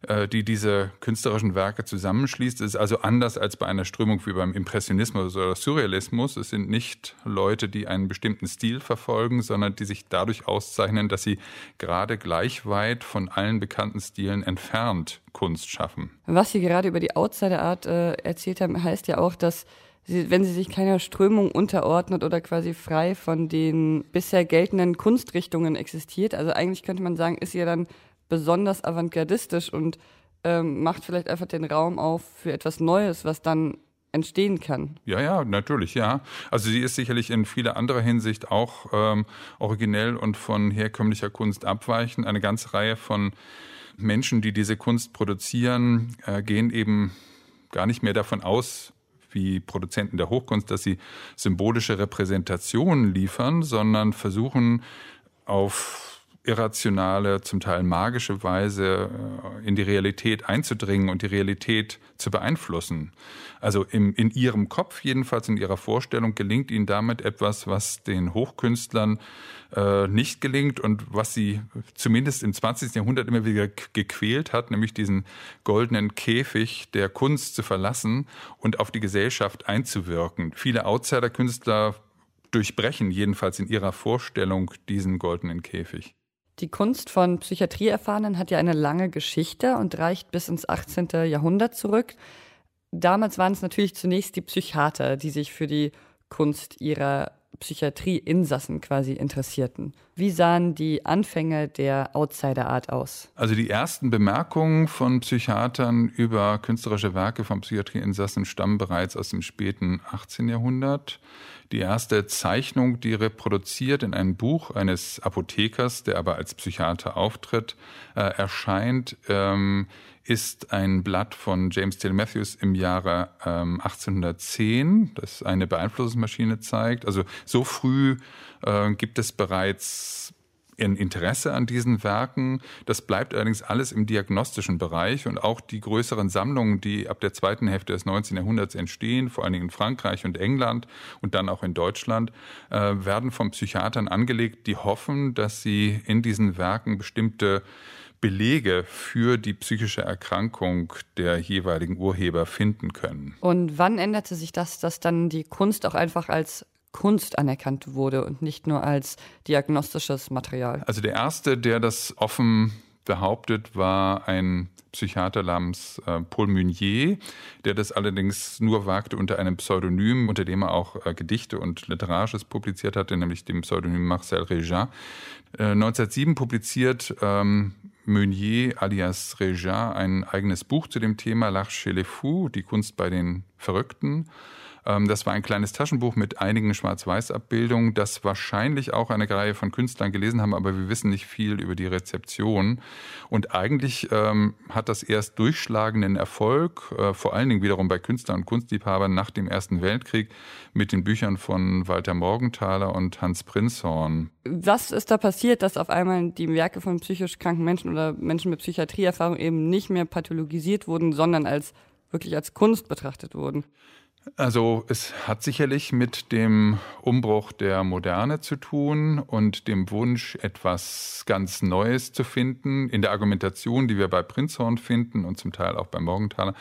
Äh, die diese künstlerischen Werke zusammenschließt. Es ist also anders als bei einer Strömung wie beim Impressionismus oder Surrealismus. Es sind nicht Leute, die einen bestimmten Stil verfolgen, sondern die sich dadurch auszeichnen, dass sie gerade gleich weit von allen bekannten Stilen entfernt Kunst schaffen. Was Sie gerade über die Outsider-Art äh, erzählt haben, heißt ja auch, dass Sie, wenn sie sich keiner Strömung unterordnet oder quasi frei von den bisher geltenden Kunstrichtungen existiert, also eigentlich könnte man sagen, ist ja dann besonders avantgardistisch und ähm, macht vielleicht einfach den Raum auf für etwas Neues, was dann entstehen kann. Ja, ja, natürlich, ja. Also sie ist sicherlich in vieler anderer Hinsicht auch ähm, originell und von herkömmlicher Kunst abweichend. Eine ganze Reihe von Menschen, die diese Kunst produzieren, äh, gehen eben gar nicht mehr davon aus, wie Produzenten der Hochkunst, dass sie symbolische Repräsentationen liefern, sondern versuchen auf irrationale, zum Teil magische Weise äh, in die Realität einzudringen und die Realität zu beeinflussen. Also im, in ihrem Kopf, jedenfalls in ihrer Vorstellung, gelingt ihnen damit etwas, was den Hochkünstlern äh, nicht gelingt und was sie zumindest im 20. Jahrhundert immer wieder gequält hat, nämlich diesen goldenen Käfig der Kunst zu verlassen und auf die Gesellschaft einzuwirken. Viele Outsider-Künstler durchbrechen jedenfalls in ihrer Vorstellung diesen goldenen Käfig. Die Kunst von Psychiatrieerfahrenen hat ja eine lange Geschichte und reicht bis ins 18. Jahrhundert zurück. Damals waren es natürlich zunächst die Psychiater, die sich für die Kunst ihrer Psychiatrieinsassen quasi interessierten. Wie sahen die Anfänge der Outsider-Art aus? Also die ersten Bemerkungen von Psychiatern über künstlerische Werke von Psychiatrieinsassen stammen bereits aus dem späten 18. Jahrhundert. Die erste Zeichnung, die reproduziert in einem Buch eines Apothekers, der aber als Psychiater auftritt, äh, erscheint, ähm, ist ein Blatt von James Taylor Matthews im Jahre ähm, 1810, das eine Beeinflussungsmaschine zeigt. Also so früh äh, gibt es bereits ein Interesse an diesen Werken. Das bleibt allerdings alles im diagnostischen Bereich und auch die größeren Sammlungen, die ab der zweiten Hälfte des 19. Jahrhunderts entstehen, vor allen Dingen in Frankreich und England und dann auch in Deutschland, äh, werden von Psychiatern angelegt, die hoffen, dass sie in diesen Werken bestimmte Belege für die psychische Erkrankung der jeweiligen Urheber finden können. Und wann änderte sich das, dass dann die Kunst auch einfach als Kunst anerkannt wurde und nicht nur als diagnostisches Material? Also der erste, der das offen behauptet, war ein Psychiater namens äh, Paul Meunier, der das allerdings nur wagte unter einem Pseudonym, unter dem er auch äh, Gedichte und Literarisches publiziert hatte, nämlich dem Pseudonym Marcel. Äh, 1907 publiziert ähm, Meunier alias Regin ein eigenes Buch zu dem Thema L'Arche chez les Fous, die Kunst bei den Verrückten. Ähm, das war ein kleines Taschenbuch mit einigen Schwarz-Weiß-Abbildungen, das wahrscheinlich auch eine Reihe von Künstlern gelesen haben, aber wir wissen nicht viel über die Rezeption. Und eigentlich ähm, hat das erst durchschlagenden Erfolg, äh, vor allen Dingen wiederum bei Künstlern und Kunstliebhabern nach dem Ersten Weltkrieg mit den Büchern von Walter Morgenthaler und Hans Prinzhorn. Was ist da passiert, dass auf einmal die Werke von psychisch kranken Menschen oder Menschen mit Psychiatrieerfahrung eben nicht mehr pathologisiert wurden, sondern als wirklich als Kunst betrachtet wurden? Also es hat sicherlich mit dem Umbruch der Moderne zu tun und dem Wunsch, etwas ganz Neues zu finden. In der Argumentation, die wir bei Prinzhorn finden und zum Teil auch bei Morgenthaler,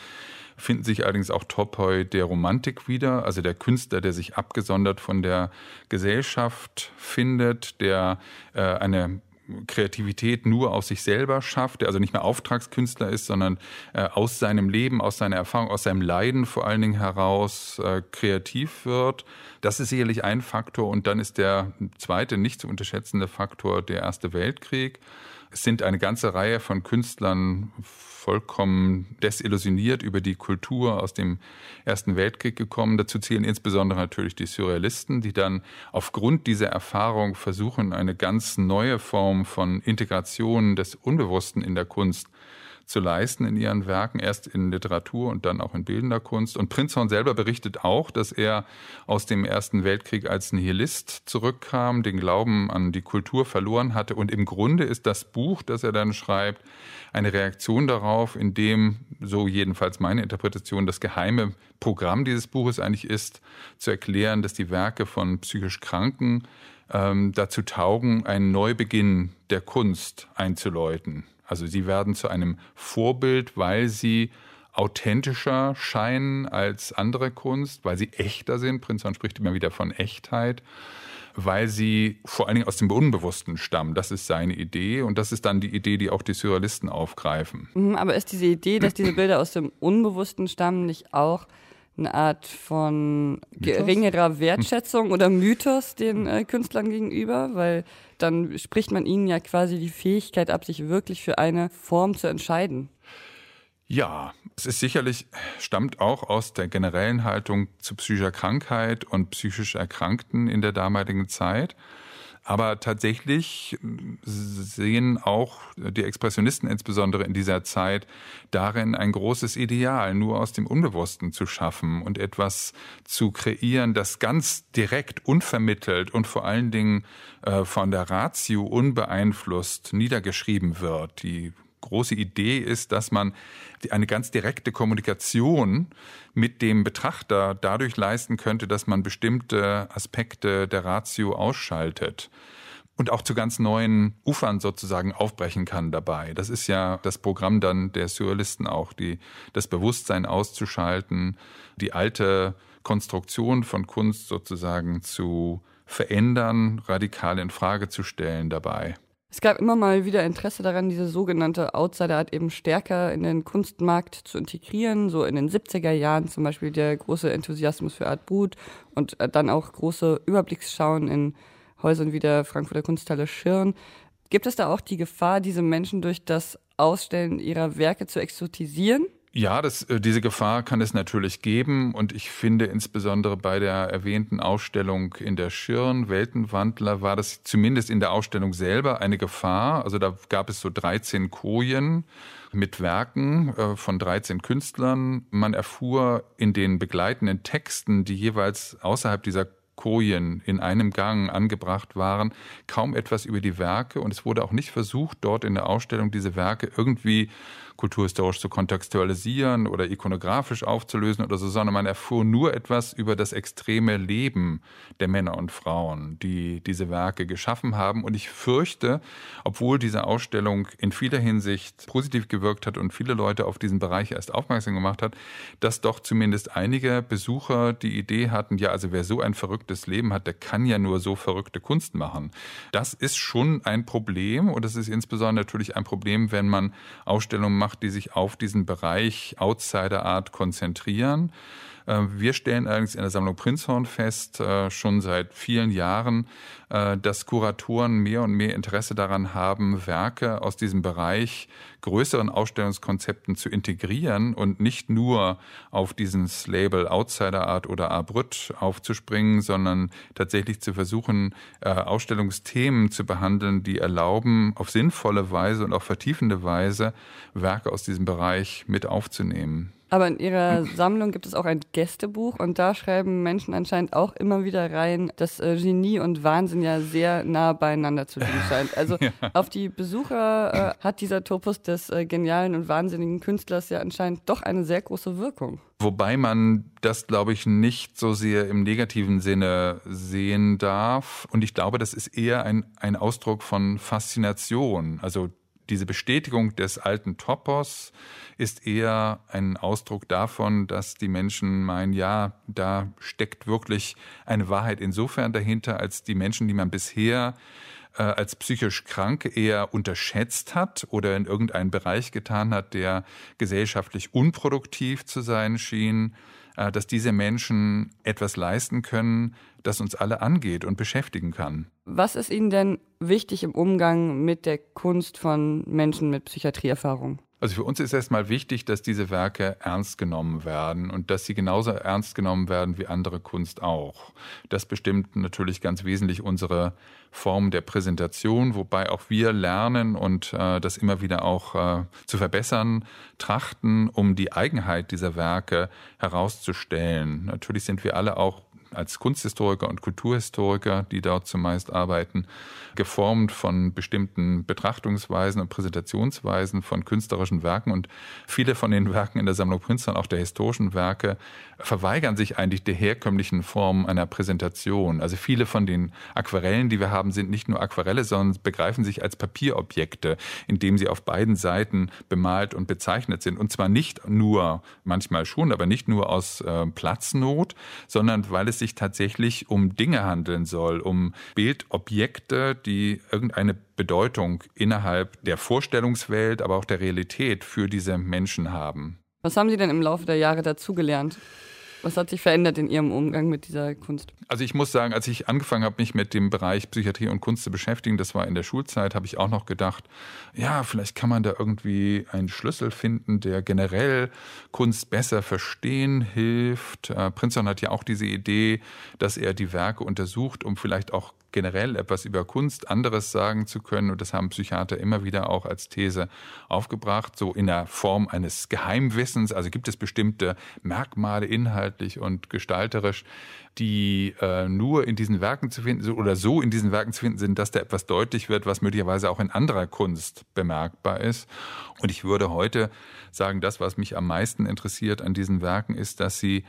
finden sich allerdings auch Topoi der Romantik wieder, also der Künstler, der sich abgesondert von der Gesellschaft findet, der äh, eine Kreativität nur aus sich selber schafft, der also nicht mehr Auftragskünstler ist, sondern äh, aus seinem Leben, aus seiner Erfahrung, aus seinem Leiden vor allen Dingen heraus äh, kreativ wird. Das ist sicherlich ein Faktor. Und dann ist der zweite nicht zu unterschätzende Faktor der Erste Weltkrieg. Sind eine ganze Reihe von Künstlern vollkommen desillusioniert über die Kultur aus dem Ersten Weltkrieg gekommen. Dazu zählen insbesondere natürlich die Surrealisten, die dann aufgrund dieser Erfahrung versuchen, eine ganz neue Form von Integration des Unbewussten in der Kunst zu leisten in ihren Werken, erst in Literatur und dann auch in bildender Kunst. Und Prinzhorn selber berichtet auch, dass er aus dem Ersten Weltkrieg als Nihilist zurückkam, den Glauben an die Kultur verloren hatte. Und im Grunde ist das Buch, das er dann schreibt, eine Reaktion darauf, in dem, so jedenfalls meine Interpretation, das geheime Programm dieses Buches eigentlich ist, zu erklären, dass die Werke von psychisch Kranken ähm, dazu taugen, einen Neubeginn der Kunst einzuläuten. Also sie werden zu einem Vorbild, weil sie authentischer scheinen als andere Kunst, weil sie echter sind. Prinzhorn spricht immer wieder von Echtheit, weil sie vor allen Dingen aus dem Unbewussten stammen. Das ist seine Idee und das ist dann die Idee, die auch die Surrealisten aufgreifen. Mhm, aber ist diese Idee, dass diese Bilder aus dem Unbewussten stammen, nicht auch eine Art von geringerer Wertschätzung oder Mythos den äh, Künstlern gegenüber, weil dann spricht man ihnen ja quasi die Fähigkeit ab, sich wirklich für eine Form zu entscheiden. Ja, es ist sicherlich, stammt auch aus der generellen Haltung zu psychischer Krankheit und psychisch Erkrankten in der damaligen Zeit. Aber tatsächlich sehen auch die Expressionisten insbesondere in dieser Zeit darin ein großes Ideal, nur aus dem Unbewussten zu schaffen und etwas zu kreieren, das ganz direkt, unvermittelt und vor allen Dingen äh, von der Ratio unbeeinflusst niedergeschrieben wird. Die große Idee ist, dass man eine ganz direkte Kommunikation mit dem Betrachter dadurch leisten könnte, dass man bestimmte Aspekte der Ratio ausschaltet und auch zu ganz neuen Ufern sozusagen aufbrechen kann dabei. Das ist ja das Programm dann der Surrealisten auch, die, das Bewusstsein auszuschalten, die alte Konstruktion von Kunst sozusagen zu verändern, radikal in Frage zu stellen dabei. Es gab immer mal wieder Interesse daran, diese sogenannte Outsider-Art eben stärker in den Kunstmarkt zu integrieren. So in den 70er Jahren zum Beispiel der große Enthusiasmus für Art Brut und äh, dann auch große Überblicksschauen in Häusern wie der Frankfurter Kunsthalle Schirn. Gibt es da auch die Gefahr, diese Menschen durch das Ausstellen ihrer Werke zu exotisieren? Ja, das, äh, diese Gefahr kann es natürlich geben und ich finde insbesondere bei der erwähnten Ausstellung in der Schirn, Weltenwandler, war das zumindest in der Ausstellung selber eine Gefahr. Also da gab es so 13 Kojen mit Werken äh, von 13 Künstlern. Man erfuhr in den begleitenden Texten, die jeweils außerhalb dieser Kojen in einem Gang angebracht waren, kaum etwas über die Werke und es wurde auch nicht versucht, dort in der Ausstellung diese Werke irgendwie kulturhistorisch zu kontextualisieren oder ikonografisch aufzulösen oder so, sondern man erfuhr nur etwas über das extreme Leben der Männer und Frauen, die diese Werke geschaffen haben. Und ich fürchte, obwohl diese Ausstellung in vieler Hinsicht positiv gewirkt hat und viele Leute auf diesen Bereich erst aufmerksam gemacht hat, dass doch zumindest einige Besucher die Idee hatten, ja, also wer so ein verrücktes Leben hat, der kann ja nur so verrückte Kunst machen. Das ist schon ein Problem und es ist insbesondere natürlich ein Problem, wenn man Ausstellungen macht, die sich auf diesen Bereich Outsider Art konzentrieren. Äh, wir stellen allerdings in der Sammlung Prinzhorn fest, äh, schon seit vielen Jahren, äh, dass Kuratoren mehr und mehr Interesse daran haben, Werke aus diesem Bereich größeren Ausstellungskonzepten zu integrieren und nicht nur auf dieses Label Outsider Art oder Abrüt aufzuspringen, sondern tatsächlich zu versuchen, Ausstellungsthemen zu behandeln, die erlauben, auf sinnvolle Weise und auch vertiefende Weise Werke aus diesem Bereich mit aufzunehmen. Aber in ihrer Sammlung gibt es auch ein Gästebuch und da schreiben Menschen anscheinend auch immer wieder rein, dass äh, Genie und Wahnsinn ja sehr nah beieinander zu liegen scheint. (laughs) Also ja. auf die Besucher äh, hat dieser Topos des äh, genialen und wahnsinnigen Künstlers ja anscheinend doch eine sehr große Wirkung. Wobei man das, glaube ich, nicht so sehr im negativen Sinne sehen darf. Und ich glaube, das ist eher ein, ein Ausdruck von Faszination. Also diese Bestätigung des alten Topos ist eher ein Ausdruck davon, dass die Menschen meinen, ja, da steckt wirklich eine Wahrheit insofern dahinter, als die Menschen, die man bisher äh, als psychisch krank eher unterschätzt hat oder in irgendeinen Bereich getan hat, der gesellschaftlich unproduktiv zu sein schien, äh, dass diese Menschen etwas leisten können, das uns alle angeht und beschäftigen kann. Was ist Ihnen denn wichtig im Umgang mit der Kunst von Menschen mit Psychiatrieerfahrung? Also für uns ist erstmal wichtig, dass diese Werke ernst genommen werden und dass sie genauso ernst genommen werden wie andere Kunst auch. Das bestimmt natürlich ganz wesentlich unsere Form der Präsentation, wobei auch wir lernen und äh, das immer wieder auch äh, zu verbessern, trachten, um die Eigenheit dieser Werke herauszustellen. Natürlich sind wir alle auch als Kunsthistoriker und Kulturhistoriker, die dort zumeist arbeiten, geformt von bestimmten Betrachtungsweisen und Präsentationsweisen von künstlerischen Werken. Und viele von den Werken in der Sammlung Princeton, auch der historischen Werke, verweigern sich eigentlich der herkömmlichen Form einer Präsentation. Also viele von den Aquarellen, die wir haben, sind nicht nur Aquarelle, sondern begreifen sich als Papierobjekte, indem sie auf beiden Seiten bemalt und bezeichnet sind. Und zwar nicht nur, manchmal schon, aber nicht nur aus äh, Platznot, sondern weil es sich tatsächlich um Dinge handeln soll, um Bildobjekte, die irgendeine Bedeutung innerhalb der Vorstellungswelt, aber auch der Realität für diese Menschen haben. Was haben Sie denn im Laufe der Jahre dazugelernt? Was hat sich verändert in Ihrem Umgang mit dieser Kunst? Also ich muss sagen, als ich angefangen habe, mich mit dem Bereich Psychiatrie und Kunst zu beschäftigen, das war in der Schulzeit, habe ich auch noch gedacht, ja, vielleicht kann man da irgendwie einen Schlüssel finden, der generell Kunst besser verstehen hilft. Äh, Prinzhorn hat ja auch diese Idee, dass er die Werke untersucht, um vielleicht auch generell etwas über Kunst anderes sagen zu können. Und das haben Psychiater immer wieder auch als These aufgebracht, so in der Form eines Geheimwissens. Also gibt es bestimmte Merkmale inhaltlich und gestalterisch, die äh, nur in diesen Werken zu finden sind oder so in diesen Werken zu finden sind, dass da etwas deutlich wird, was möglicherweise auch in anderer Kunst bemerkbar ist. Und ich würde heute sagen, das, was mich am meisten interessiert an diesen Werken, ist, dass sie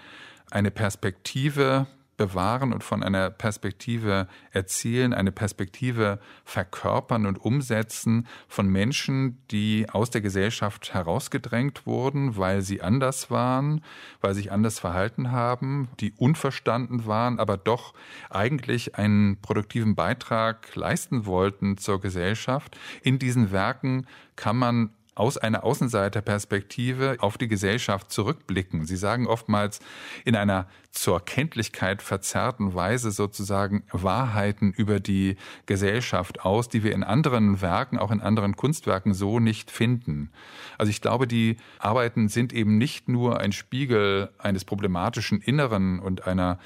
eine Perspektive bewahren und von einer Perspektive erzählen, eine Perspektive verkörpern und umsetzen von Menschen, die aus der Gesellschaft herausgedrängt wurden, weil sie anders waren, weil sie sich anders verhalten haben, die unverstanden waren, aber doch eigentlich einen produktiven Beitrag leisten wollten zur Gesellschaft. In diesen Werken kann man aus einer Außenseiterperspektive auf die Gesellschaft zurückblicken. Sie sagen oftmals in einer zur Kenntlichkeit verzerrten Weise sozusagen Wahrheiten über die Gesellschaft aus, die wir in anderen Werken, auch in anderen Kunstwerken so nicht finden. Also ich glaube, die Arbeiten sind eben nicht nur ein Spiegel eines problematischen Inneren und einer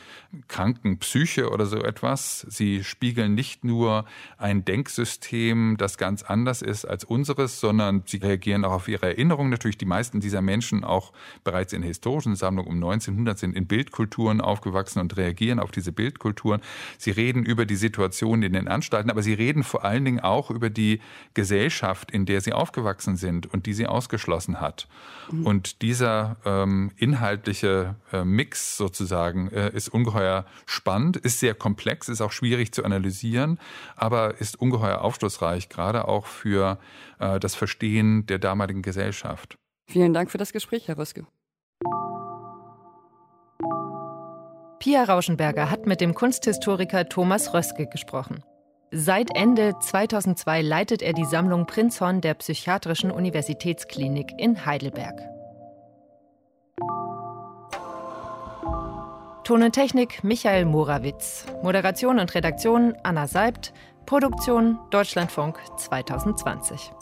kranken Psyche oder so etwas. Sie spiegeln nicht nur ein Denksystem, das ganz anders ist als unseres, sondern sie reagieren auch auf ihre Erinnerungen. Natürlich die meisten dieser Menschen auch bereits in historischen Sammlungen um 1900 sind in Bildkultur Bildkulturen aufgewachsen und reagieren auf diese Bildkulturen. Sie reden über die Situation in den Anstalten, aber sie reden vor allen Dingen auch über die Gesellschaft, in der sie aufgewachsen sind und die sie ausgeschlossen hat. Mhm. Und dieser ähm, inhaltliche äh, Mix sozusagen äh, ist ungeheuer spannend, ist sehr komplex, ist auch schwierig zu analysieren, aber ist ungeheuer aufschlussreich, gerade auch für äh, das Verstehen der damaligen Gesellschaft. Vielen Dank für das Gespräch, Herr Röske. Pia Rauschenberger hat mit dem Kunsthistoriker Thomas Röske gesprochen. Seit Ende 2002 leitet er die Sammlung Prinzhorn der Psychiatrischen Universitätsklinik in Heidelberg. Ton und Technik Michael Morawitz. Moderation und Redaktion Anna Seibt. Produktion Deutschlandfunk 2020.